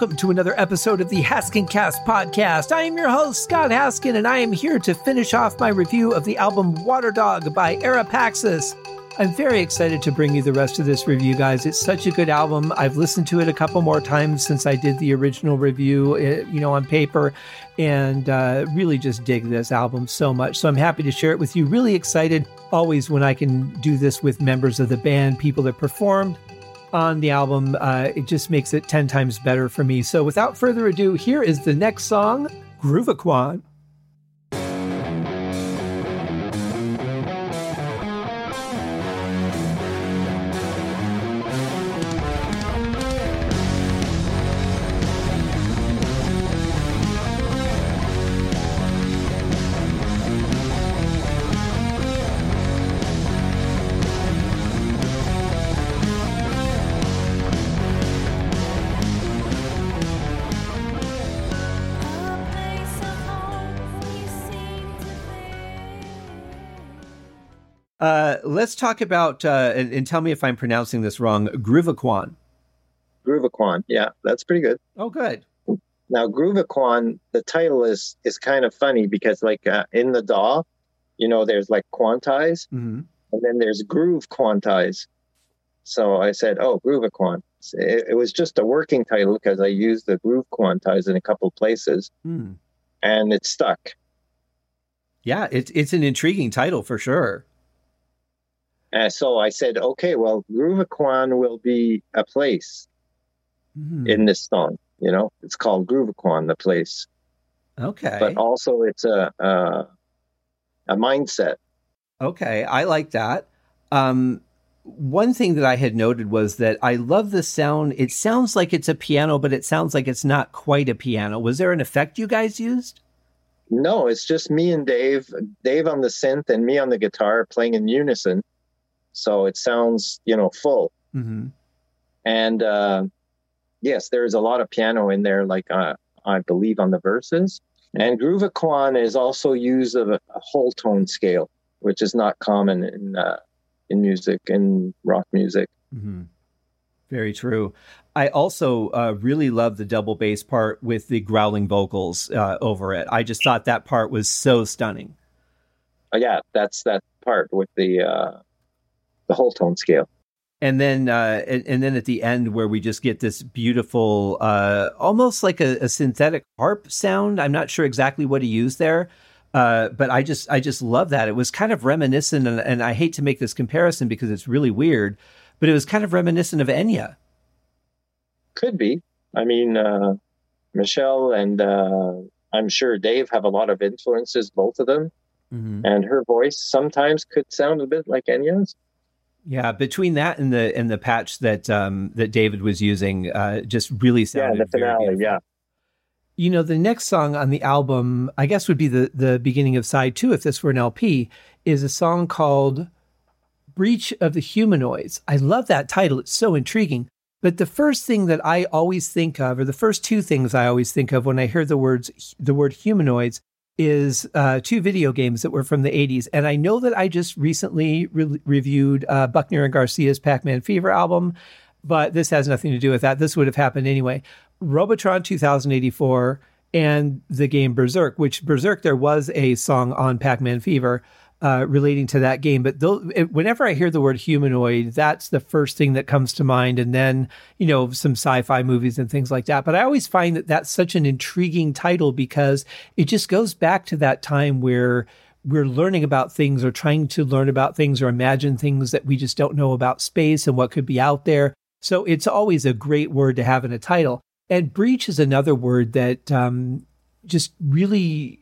welcome to another episode of the Haskincast podcast. I am your host, Scott Haskin, and I am here to finish off my review of the album Waterdog by AraPacis. I'm very excited to bring you the rest of this review, guys. It's such a good album. I've listened to it a couple more times since I did the original review, eh, you know, on paper, and uh, really just dig this album so much. So I'm happy to share it with you. Really excited always when I can do this with members of the band, people that performed on the album. Uh, it just makes it 10 times better for me. So without further ado, here is the next song, Groovaquan. Uh, let's talk about uh, and, and, tell me if I'm pronouncing this wrong. Groovaquan. Groovaquan. Yeah, that's pretty good. Oh, good. Now, Groovaquan, the title is is kind of funny because, like, uh, in the DAW, you know, there's like quantize, mm-hmm. and then there's groove quantize. So I said, "Oh, Groovaquan." It, it was just a working title because I used the groove quantize in a couple places, mm. and it stuck. Yeah, it's it's an intriguing title for sure. And so I said, okay, well, Groovaquan will be a place mm. in this song. You know, it's called Groovaquan, the place. Okay. But also, it's a a, a mindset. Okay, I like that. Um, one thing that I had noted was that I love the sound. It sounds like it's a piano, but it sounds like it's not quite a piano. Was there an effect you guys used? No, it's just me and Dave, Dave on the synth and me on the guitar playing in unison so it sounds you know full. Mm-hmm. and uh, yes there's a lot of piano in there like uh, i believe on the verses. And groovaquan is also used of a, a, whole tone scale which is not common in uh, in music in rock music. Mm-hmm. very true. I also uh, really love the double bass part with the growling vocals uh, over it. I just thought that part was so stunning. Uh, yeah that's that part with the the whole tone scale. And then, uh, and, and, then at the end, where we just get this beautiful, uh, almost like a, a, synthetic harp sound. I'm not sure exactly what he used there, uh, but I just, I just love that. It was kind of reminiscent, and, and, I hate to make this comparison because it's really weird, but it was kind of reminiscent of Enya. Could be. I mean, uh, Michelle and uh, I'm sure Dave have a lot of influences, both of them, mm-hmm. and her voice sometimes could sound a bit like Enya's. Yeah, between that and the and the patch that um, that David was using, uh, just really sounded yeah, the finale. Yeah. You know, the next song on the album, I guess, would be the the beginning of side two, if this were an LP, is a song called "Breach of the Humanoids." I love that title; it's so intriguing. But the first thing that I always think of, or the first two things I always think of when I hear the words the word humanoids, is uh, two video games that were from the 80s. And I know that I just recently re- reviewed uh, Buckner and Garcia's Pac Man Fever album, but this has nothing to do with that. This would have happened anyway. Robotron 2084 and the game Berserk, which Berserk, there was a song on Pac Man Fever uh, relating to that game. But whenever I hear the word humanoid, that's the first thing that comes to mind. And then, you know, some sci fi movies and things like that. But I always find that that's such an intriguing title because it just goes back to that time where we're learning about things or trying to learn about things or imagine things that we just don't know about space and what could be out there. So it's always a great word to have in a title. And breach is another word that um, just really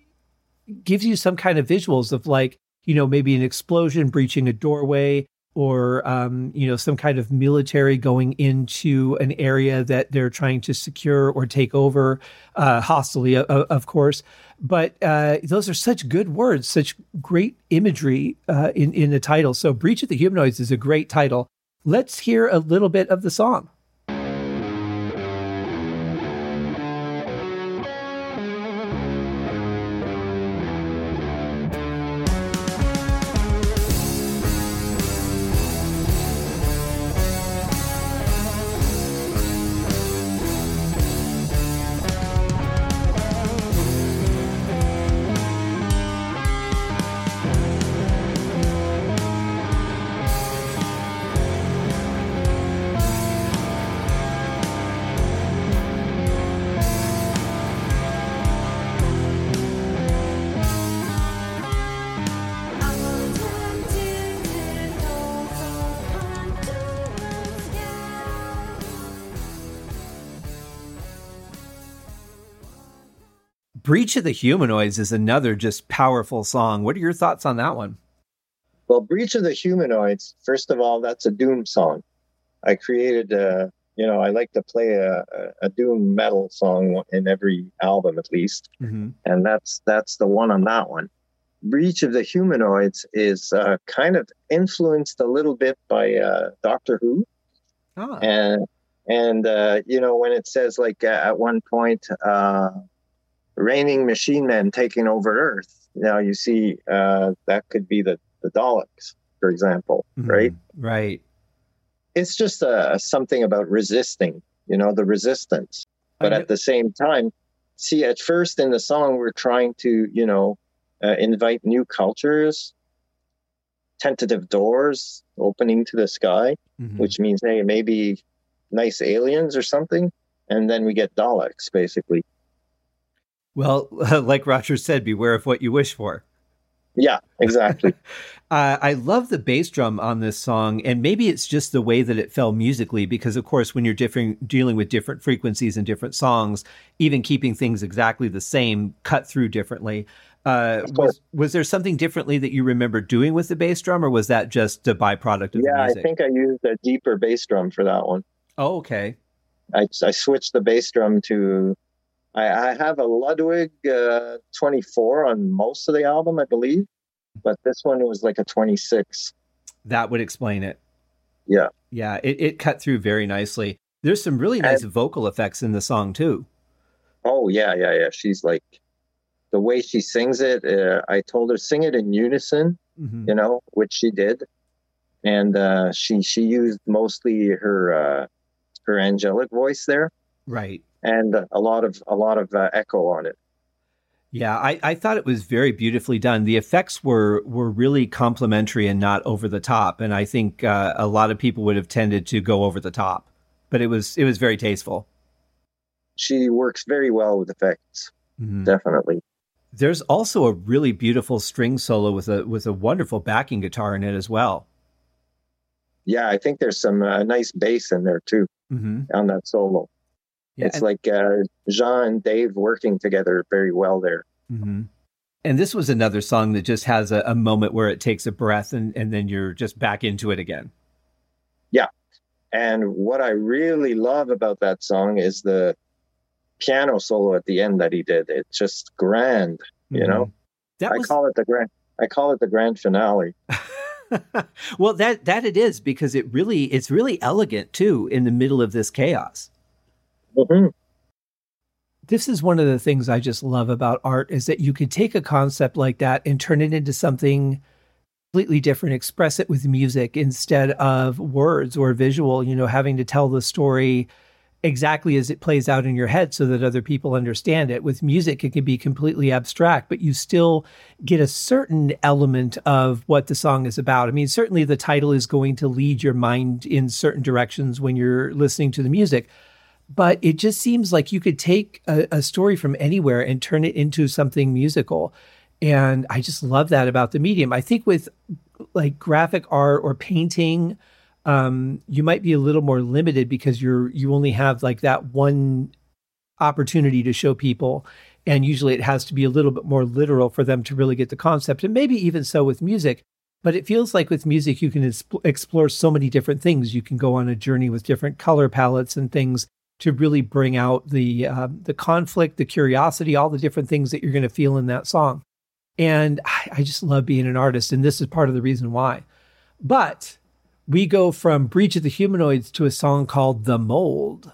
gives you some kind of visuals of like, you know, maybe an explosion breaching a doorway or, um, you know, some kind of military going into an area that they're trying to secure or take over, uh, hostily, uh, of course. But uh, those are such good words, such great imagery uh, in, in the title. So, Breach of the Humanoids is a great title. Let's hear a little bit of the song. Breach of the Humanoids is another just powerful song. What are your thoughts on that one? Well, Breach of the Humanoids, first of all, that's a Doom song. I created a, you know, I like to play a, a Doom metal song in every album at least. Mm-hmm. And that's that's the one on that one. Breach of the Humanoids is uh, kind of influenced a little bit by uh, Doctor Who. Ah. And and uh, you know when it says like uh, at one point uh, reigning machine men taking over earth now you see uh, that could be the the daleks for example mm-hmm. right right it's just uh, something about resisting you know the resistance but at the same time see at first in the song we're trying to you know uh, invite new cultures tentative doors opening to the sky mm-hmm. which means hey maybe nice aliens or something, and then we get Daleks, basically. Well, like Roger said, beware of what you wish for. Yeah, exactly. uh, I love the bass drum on this song, and maybe it's just the way that it fell musically, because of course, when you're different, dealing with different frequencies and different songs, even keeping things exactly the same, cut through differently. Uh, was, was there something differently that you remember doing with the bass drum, or was that just a byproduct of yeah? I think I used a deeper bass drum for that one. Oh, okay. I, I switched the bass drum to. I, I have a Ludwig uh, 24 on most of the album, I believe, but this one was like a 26. That would explain it. Yeah. Yeah, it, it cut through very nicely. There's some really nice and, vocal effects in the song, too. Oh, yeah, yeah, yeah. She's like, the way she sings it, uh, I told her sing it in unison, mm-hmm. you know, which she did. And uh, she she used mostly her uh, her angelic voice there, right? And a lot of a lot of uh, echo on it. Yeah, I, I thought it was very beautifully done. The effects were were really complimentary and not over the top, and I think uh, a lot of people would have tended to go over the top, but it was it was very tasteful. She works very well with effects, mm-hmm. definitely. There's also a really beautiful string solo with a with a wonderful backing guitar in it as well. Yeah, I think there's some uh, nice bass in there too mm-hmm. on that solo. Yeah, it's and, like uh, Jean and Dave working together very well there. Mm-hmm. And this was another song that just has a, a, moment where it takes a breath and, and then you're just back into it again. Yeah. And what I really love about that song is the piano solo at the end that he did. It's just grand, you mm-hmm. know? That I call it the grand I call it the grand finale. well, that that it is because it really it's really elegant too in the middle of this chaos. Mm-hmm. This is one of the things I just love about art is that you can take a concept like that and turn it into something completely different, express it with music instead of words or visual. You know, having to tell the story exactly as it plays out in your head so that other people understand it. With music, it can be completely abstract, but you still get a certain element of what the song is about. I mean, certainly the title is going to lead your mind in certain directions when you're listening to the music. But it just seems like you could take a, a story from anywhere and turn it into something musical. And I just love that about the medium. I think with like graphic art or painting, um, you might be a little more limited because you're you only have like that one opportunity to show people. And usually it has to be a little bit more literal for them to really get the concept. And maybe even so with music. But it feels like with music you can explore so many different things. You can go on a journey with different color palettes and things to really bring out the uh, the conflict the curiosity all the different things that you're going to feel in that song and I, I just love being an artist and this is part of the reason why but we go from Breach of the Humanoids to a song called The Mold.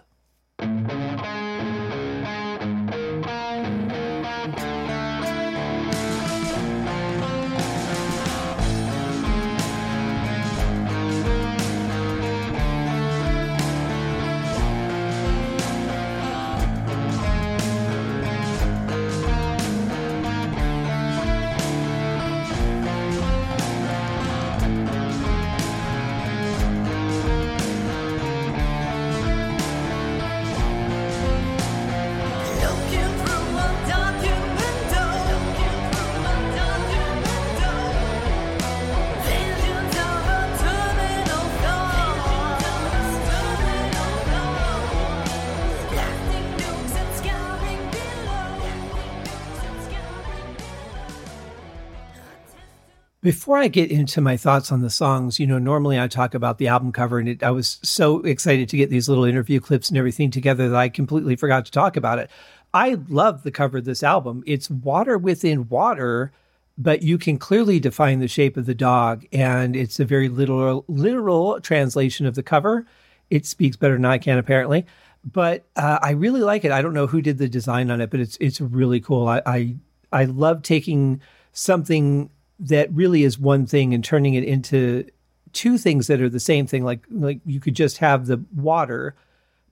Before I get into my thoughts on the songs, you know, normally I talk about the album cover, and it, I was so excited to get these little interview clips and everything together that I completely forgot to talk about it. I love the cover of this album. It's water within water, but you can clearly define the shape of the dog, and it's a very literal literal translation of the cover. It speaks better than I can, apparently. But uh, I really like it. I don't know who did the design on it, but it's it's really cool. I I, I love taking something that really is one thing and turning it into two things that are the same thing. Like like you could just have the water,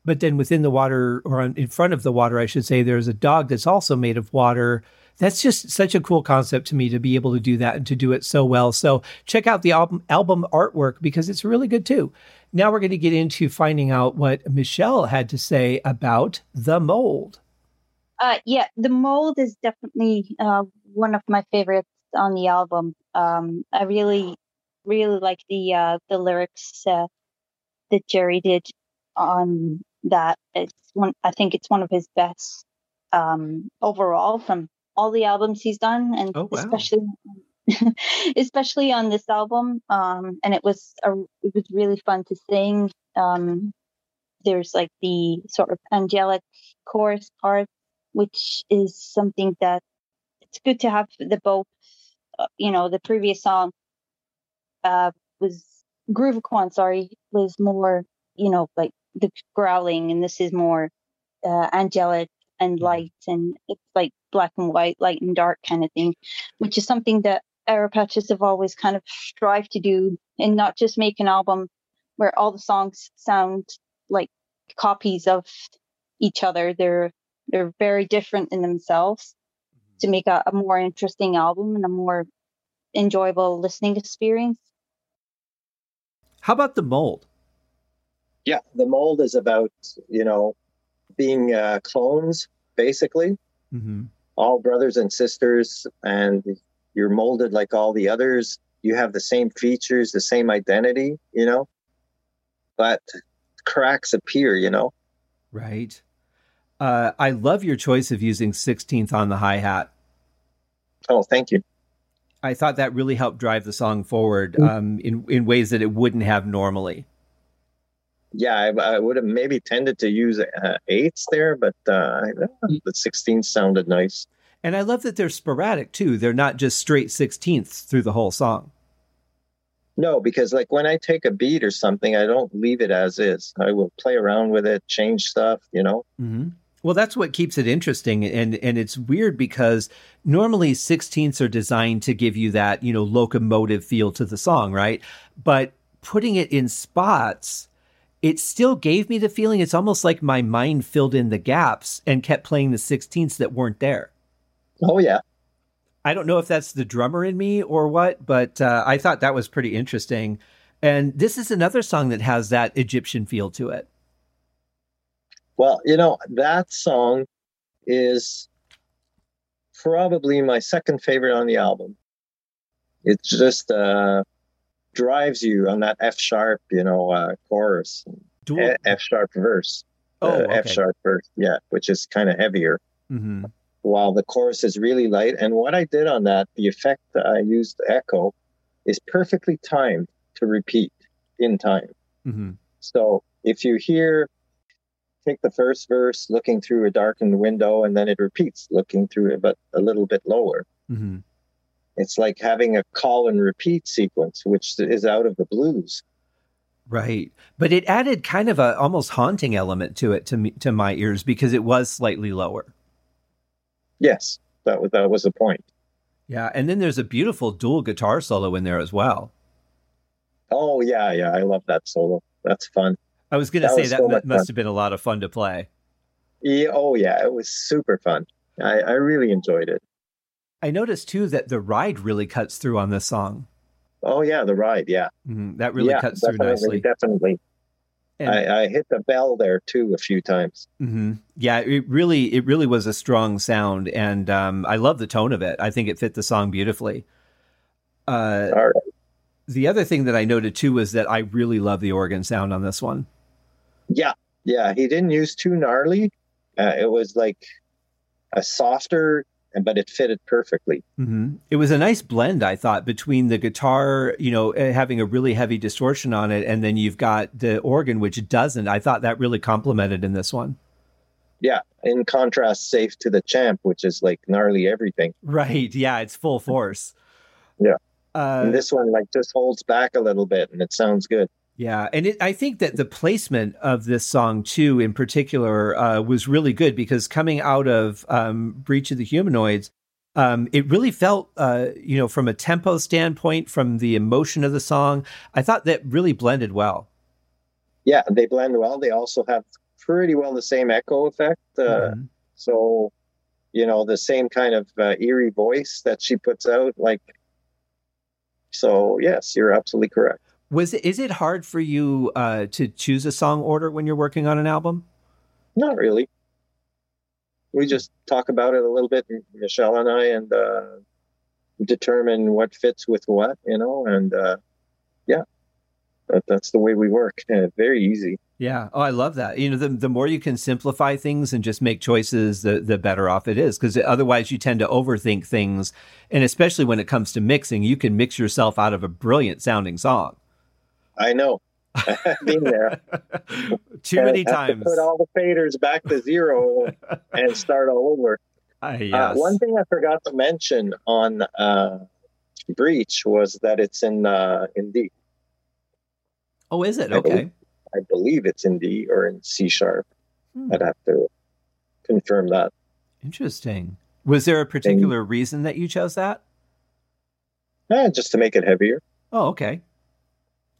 but then within the water or in front of the water, I should say, there's a dog that's also made of water. That's just such a cool concept to me to be able to do that and to do it so well. So check out the album album artwork because it's really good too. Now we're going to get into finding out what Michelle had to say about the mold. Uh, yeah, the mold is definitely uh, one of my favorites on the album. Um, I really, really like the uh, the lyrics uh, that Jerry did on that. It's one. I think it's one of his best um, overall from all the albums he's done, and oh, wow. especially especially on this album. Um, and it was a, it was really fun to sing. Um, there's like the sort of angelic chorus part, which is something that it's good to have the both you know, the previous song uh, was Groovaquan, sorry, was more, you know, like the growling, and this is more uh, angelic and mm-hmm. light, and it's like black and white, light and dark kind of thing, which is something that AraPacis have always kind of strived to do, and not just make an album where all the songs sound like copies of each other. They're they're very different in themselves to make a, a more interesting album and a more enjoyable listening experience. How about the mold? Yeah, the mold is about you know being uh, clones, basically, mm-hmm. all brothers and sisters, and you're molded like all the others. You have the same features, the same identity, you know, but cracks appear, you know. Right. Uh, I love your choice of using 16th on the hi hat. Oh, thank you. I thought that really helped drive the song forward mm. um, in in ways that it wouldn't have normally. Yeah, I, I would have maybe tended to use uh, eights there, but uh, the 16th sounded nice. And I love that they're sporadic too. They're not just straight 16ths through the whole song. No, because like when I take a beat or something, I don't leave it as is. I will play around with it, change stuff, you know. Mm-hmm. Well, that's what keeps it interesting, and and it's weird because normally sixteenths are designed to give you that you know locomotive feel to the song, right? But putting it in spots, it still gave me the feeling it's almost like my mind filled in the gaps and kept playing the sixteenths that weren't there. Oh yeah, I don't know if that's the drummer in me or what, but uh, I thought that was pretty interesting. And this is another song that has that Egyptian feel to it. Well, you know, that song is probably my second favorite on the album. It just uh, drives you on that F sharp, you know, uh, chorus, Dual- F sharp verse. Oh, uh, okay. F sharp verse, yeah, which is kind of heavier. Mm-hmm. While the chorus is really light. And what I did on that, the effect that I used, echo, is perfectly timed to repeat in time. Mm-hmm. So if you hear take the first verse looking through a darkened window and then it repeats looking through it but a little bit lower. Mm-hmm. it's like having a call and repeat sequence which is out of the blues. Right. But it added kind of a almost haunting element to it to me to my ears because it was slightly lower. Yes that was that was the point. Yeah and then there's a beautiful dual guitar solo in there as well. Oh yeah yeah i love that solo. That's fun I was going to say that so must fun. have been a lot of fun to play. Yeah, oh yeah, it was super fun. I, I really enjoyed it. I noticed too that the ride really cuts through on this song. Oh yeah, the ride, yeah, mm-hmm. that really yeah, cuts through nicely. Definitely, I, I, hit the bell there too a few times. Mm-hmm. Yeah, it really, it really was a strong sound, and um, I love the tone of it. I think it fit the song beautifully. Uh, All right. The other thing that I noted too was that I really love the organ sound on this one. Yeah, yeah. He didn't use too gnarly. Uh, it was like a softer but it fitted perfectly. Mm-hmm. It was a nice blend, I thought, between the guitar, you know, eh, having a really heavy distortion on it, and then you've got the organ, which doesn't. I thought that really complemented in this one. Yeah, in contrast, safe to the champ, which is like gnarly everything. Right. Yeah, it's full force. yeah. Uh, and this one like just holds back a little bit, and it sounds good. Yeah, and it, I think that the placement of this song too, in particular, uh, was really good because coming out of um, Breach of the Humanoids, um, it really felt, uh, you know, from a tempo standpoint, from the emotion of the song, I thought that really blended well. Yeah, they blend well. They also have pretty well the same echo effect. Uh, mm-hmm. So, you know, the same kind of uh, eerie voice that she puts out. Like, so yes, you're absolutely correct. Was it, is it hard for you uh, to choose a song order when you're working on an album? Not really. We just talk about it a little bit, Michelle and I, and uh, determine what fits with what, you know, and uh, yeah, that, that's the way we work. Uh, very easy. Yeah. Oh, I love that. You know, the, the more you can simplify things and just make choices, the, the better off it is. Because otherwise, you tend to overthink things. And especially when it comes to mixing, you can mix yourself out of a brilliant sounding song. I know. I've been there. Too many times. put all the faders back to zero and start all over. Uh, yes. uh, one thing I forgot to mention on uh, Breach was that it's in uh, in D. Oh, is it? I okay. Believe, I believe it's in D or in C sharp. Hmm. I'd have to confirm that. Interesting. Was there a particular and, reason that you chose that? Uh, just to make it heavier. Oh, okay.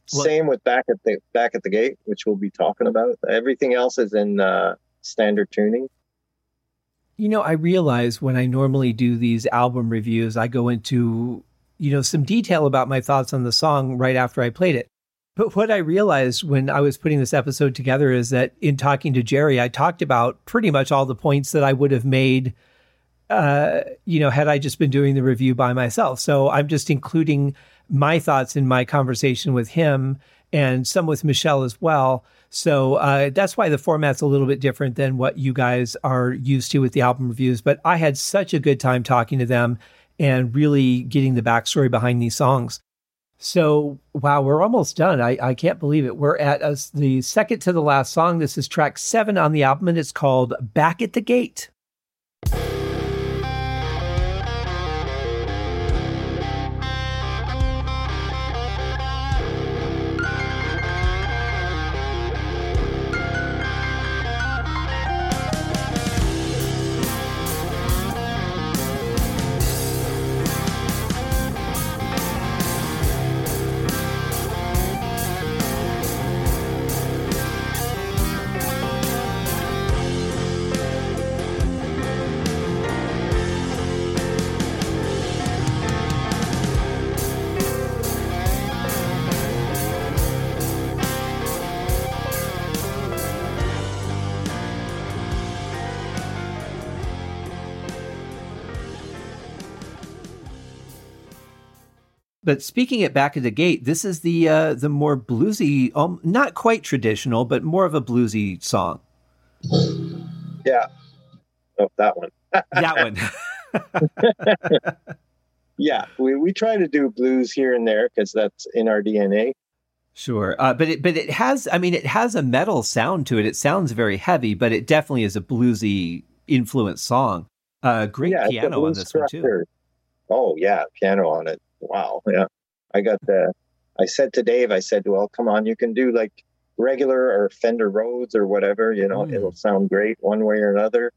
Same with back at the back at the gate, which we'll be talking about. Everything else is in uh, standard tuning. You know, I realize when I normally do these album reviews, I go into you know some detail about my thoughts on the song right after I played it. But what I realized when I was putting this episode together is that in talking to Jerry, I talked about pretty much all the points that I would have made, uh, you know, had I just been doing the review by myself. So I'm just including my thoughts in my conversation with him and some with Michelle as well. So uh, that's why the format's a little bit different than what you guys are used to with the album reviews. But I had such a good time talking to them and really getting the backstory behind these songs. So, wow, we're almost done. I, I can't believe it. We're at the second to the last song. This is track seven on the album, and it's called Back at the Gate. But speaking it back at the gate, this is the uh, the more bluesy, um, not quite traditional, but more of a bluesy song. Yeah, oh, that one. that one. yeah, we we try to do blues here and there because that's in our DNA. Sure, uh, but it but it has. I mean, it has a metal sound to it. It sounds very heavy, but it definitely is a bluesy influenced song. Uh, great yeah, piano on this structure. one too. Oh yeah, piano on it wow, yeah. I got the, I said to Dave, I said, well, come on, you can do like regular or Fender Rhodes or whatever, you know, mm. it'll sound great one way or another.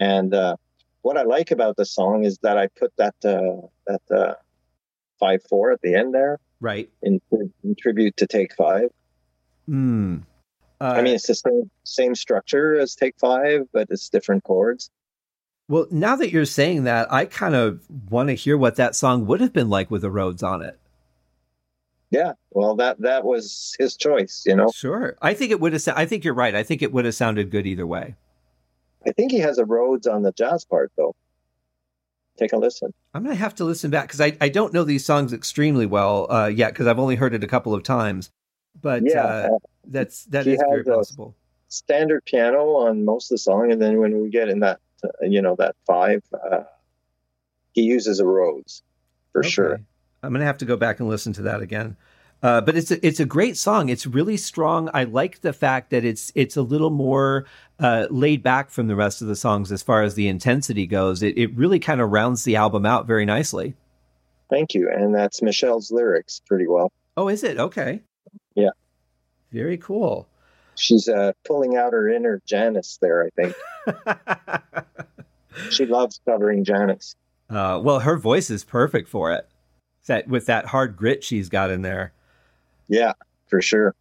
And uh, what I like about the song is that I put that uh, that uh, five four at the end there, right? In, in tribute to Take Five. Hmm. I mean, uh, it's the same same structure as Take Five, but it's different chords. Well, now that you're saying that, I kind of want to hear what that song would have been like with the Rhodes on it. Yeah, well, that that was his choice, you know. Sure, I think it would have. I think you're right. I think it would have sounded good either way. I think he has a Rhodes on the jazz part, though. Take a listen. I'm gonna have to listen back because I, I don't know these songs extremely well uh, yet because I've only heard it a couple of times. But yeah, uh, that's that is very possible. Standard piano on most of the song, and then when we get in that uh, you know that five uh, he uses a Rhodes for okay. sure. I'm gonna have to go back and listen to that again. Uh, but it's a, it's a great song. It's really strong. I like the fact that it's it's a little more uh, laid back from the rest of the songs as far as the intensity goes. It it really kind of rounds the album out very nicely. Thank you, and that's Michelle's lyrics pretty well. Oh, is it okay? Yeah, very cool. She's uh, pulling out her inner Janis there. I think she loves covering Janis. Uh, well, her voice is perfect for it. That with that hard grit she's got in there. Yeah, for sure.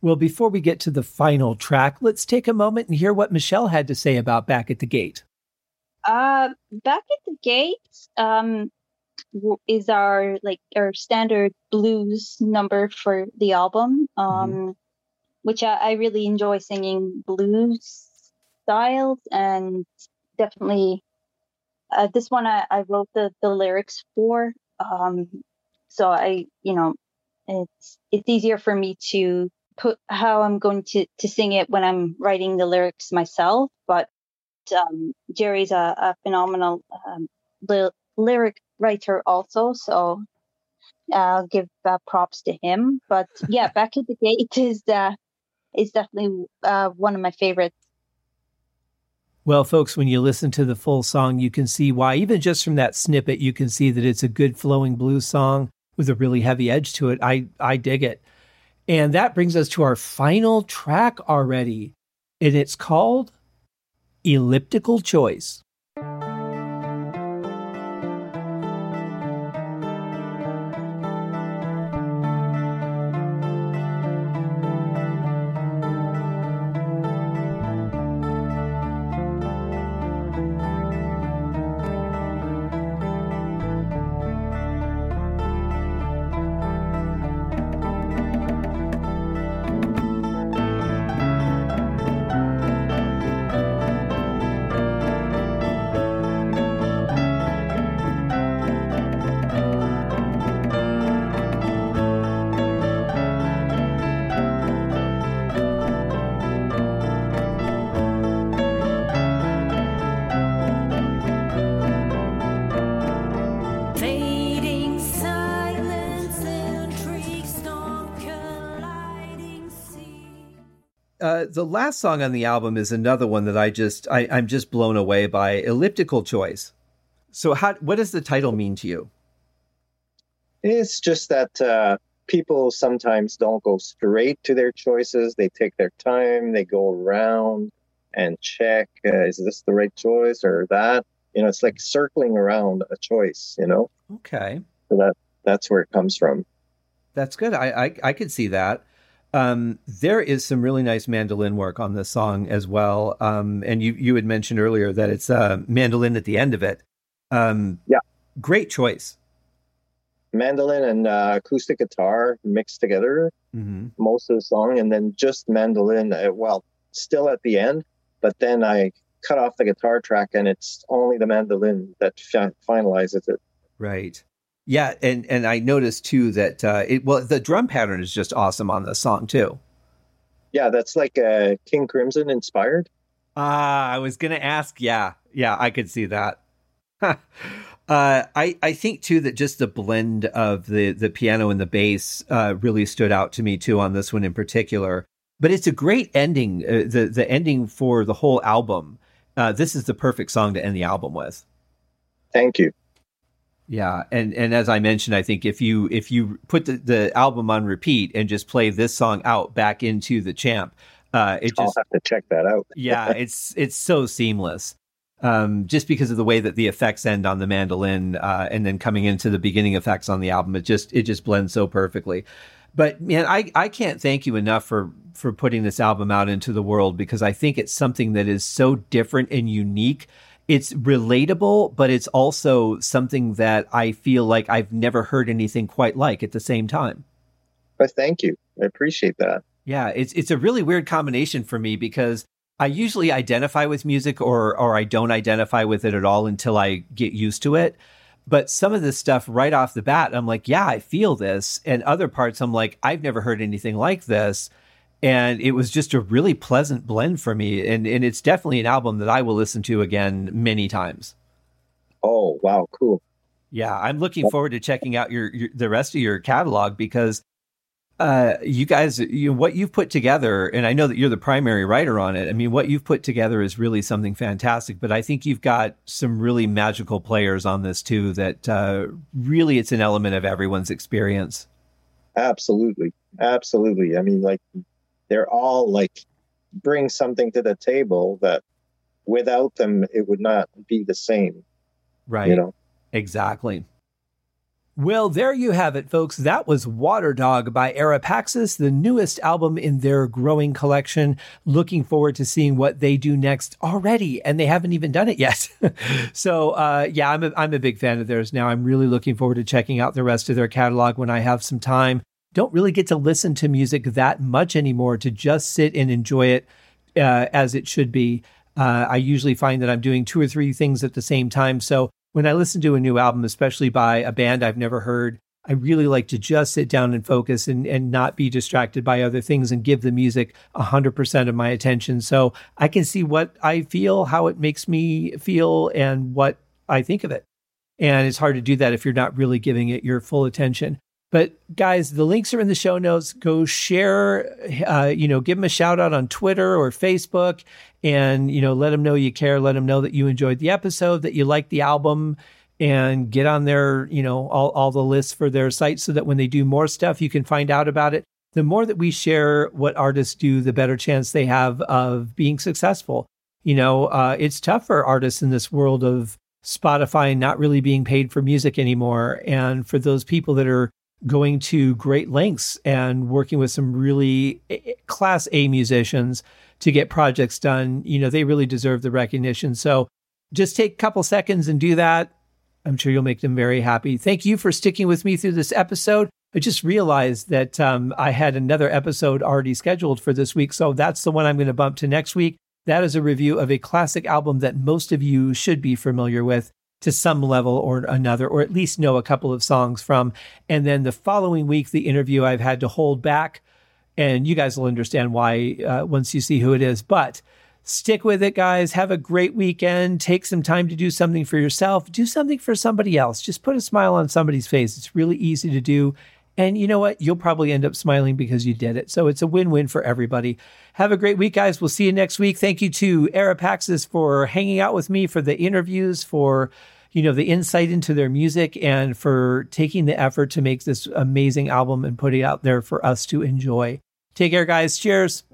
Well, before we get to the final track, let's take a moment and hear what Michelle had to say about Back at the Gate. Uh, Back at the Gate um, is our like our standard blues number for the album, um, mm-hmm. Which I, I really enjoy singing blues styles and definitely uh, this one I, I wrote the, the lyrics for. Um, so I, you know, it's it's easier for me to put how I'm going to to sing it when I'm writing the lyrics myself. But um, Jerry's a, a phenomenal um, li- lyric writer also, so I'll give uh, props to him. But yeah, Back at the Gate is uh, is definitely uh, one of my favorites. Well, folks, when you listen to the full song, you can see why, even just from that snippet, you can see that it's a good flowing blues song with a really heavy edge to it. I I dig it. And that brings us to our final track already. And it's called Elliptical Choice. The last song on the album is another one that I just I, I'm just blown away by. Elliptical choice. So, how what does the title mean to you? It's just that uh, people sometimes don't go straight to their choices. They take their time. They go around and check: uh, is this the right choice or that? You know, it's like circling around a choice. You know. Okay. So that that's where it comes from. That's good. I I, I could see that. Um, there is some really nice mandolin work on this song as well. Um, and you you had mentioned earlier that it's uh, mandolin at the end of it. Um, yeah, great choice. Mandolin and uh, acoustic guitar mixed together mm-hmm. most of the song, and then just mandolin. Uh, well, still at the end, but then I cut off the guitar track, and it's only the mandolin that fi- finalizes it. Right. Yeah, and and I noticed too that uh, it well the drum pattern is just awesome on the song too. Yeah, that's like uh, King Crimson inspired. Ah, uh, I was gonna ask. Yeah, yeah, I could see that. uh, I I think too that just the blend of the the piano and the bass uh, really stood out to me too on this one in particular. But it's a great ending. Uh, the the ending for the whole album. Uh, this is the perfect song to end the album with. Thank you. Yeah, and and as I mentioned, I think if you if you put the, the album on repeat and just play this song out back into the champ, uh, it just I'll have to check that out. yeah, it's it's so seamless. Um, just because of the way that the effects end on the mandolin, uh, and then coming into the beginning effects on the album, it just it just blends so perfectly. But man, I I can't thank you enough for for putting this album out into the world because I think it's something that is so different and unique it's relatable, but it's also something that I feel like I've never heard anything quite like at the same time. But thank you. I appreciate that. Yeah, it's it's a really weird combination for me because I usually identify with music or or I don't identify with it at all until I get used to it. But some of this stuff right off the bat, I'm like, yeah, I feel this. And other parts, I'm like, I've never heard anything like this and it was just a really pleasant blend for me and and it's definitely an album that I will listen to again many times. Oh, wow, cool. Yeah, I'm looking forward to checking out your, your the rest of your catalog because uh, you guys, you know, what you've put together, and I know that you're the primary writer on it. I mean, what you've put together is really something fantastic. But I think you've got some really magical players on this too. That uh, really, it's an element of everyone's experience. Absolutely, absolutely. I mean, like they're all like bring something to the table that without them it would not be the same. Right. You know. Exactly. Well, there you have it, folks. That was Waterdog by AraPacis, the newest album in their growing collection. Looking forward to seeing what they do next already, and they haven't even done it yet. so, uh, yeah, I'm a, I'm a big fan of theirs now. I'm really looking forward to checking out the rest of their catalog when I have some time. Don't really get to listen to music that much anymore to just sit and enjoy it uh, as it should be. Uh, I usually find that I'm doing two or three things at the same time. So when I listen to a new album, especially by a band I've never heard, I really like to just sit down and focus and, and not be distracted by other things and give the music 100% of my attention. So I can see what I feel, how it makes me feel, and what I think of it. And it's hard to do that if you're not really giving it your full attention. But guys, the links are in the show notes. Go share, uh, you know, give them a shout out on Twitter or Facebook and, you know, let them know you care. Let them know that you enjoyed the episode, that you liked the album and get on their, you know, all, all the lists for their site so that when they do more stuff, you can find out about it. The more that we share what artists do, the better chance they have of being successful. You know, uh, it's tough for artists in this world of Spotify not really being paid for music anymore. And for those people that are going to great lengths and working with some really class A musicians to get projects done. You know, they really deserve the recognition. So just take a couple seconds and do that. I'm sure you'll make them very happy. Thank you for sticking with me through this episode. I just realized that um, I had another episode already scheduled for this week. So that's the one I'm going to bump to next week. That is a review of a classic album that most of you should be familiar with to some level or another, or at least know a couple of songs from. And then the following week, the interview I've had to hold back. And you guys will understand why uh, once you see who it is. But stick with it, guys. Have a great weekend. Take some time to do something for yourself. Do something for somebody else. Just put a smile on somebody's face. It's really easy to do. And you know what? You'll probably end up smiling because you did it. So it's a win win for everybody. Have a great week, guys. We'll see you next week. Thank you to AraPacis for hanging out with me for the interviews, for you know the insight into their music and for taking the effort to make this amazing album and put it out there for us to enjoy. Take care, guys. Cheers.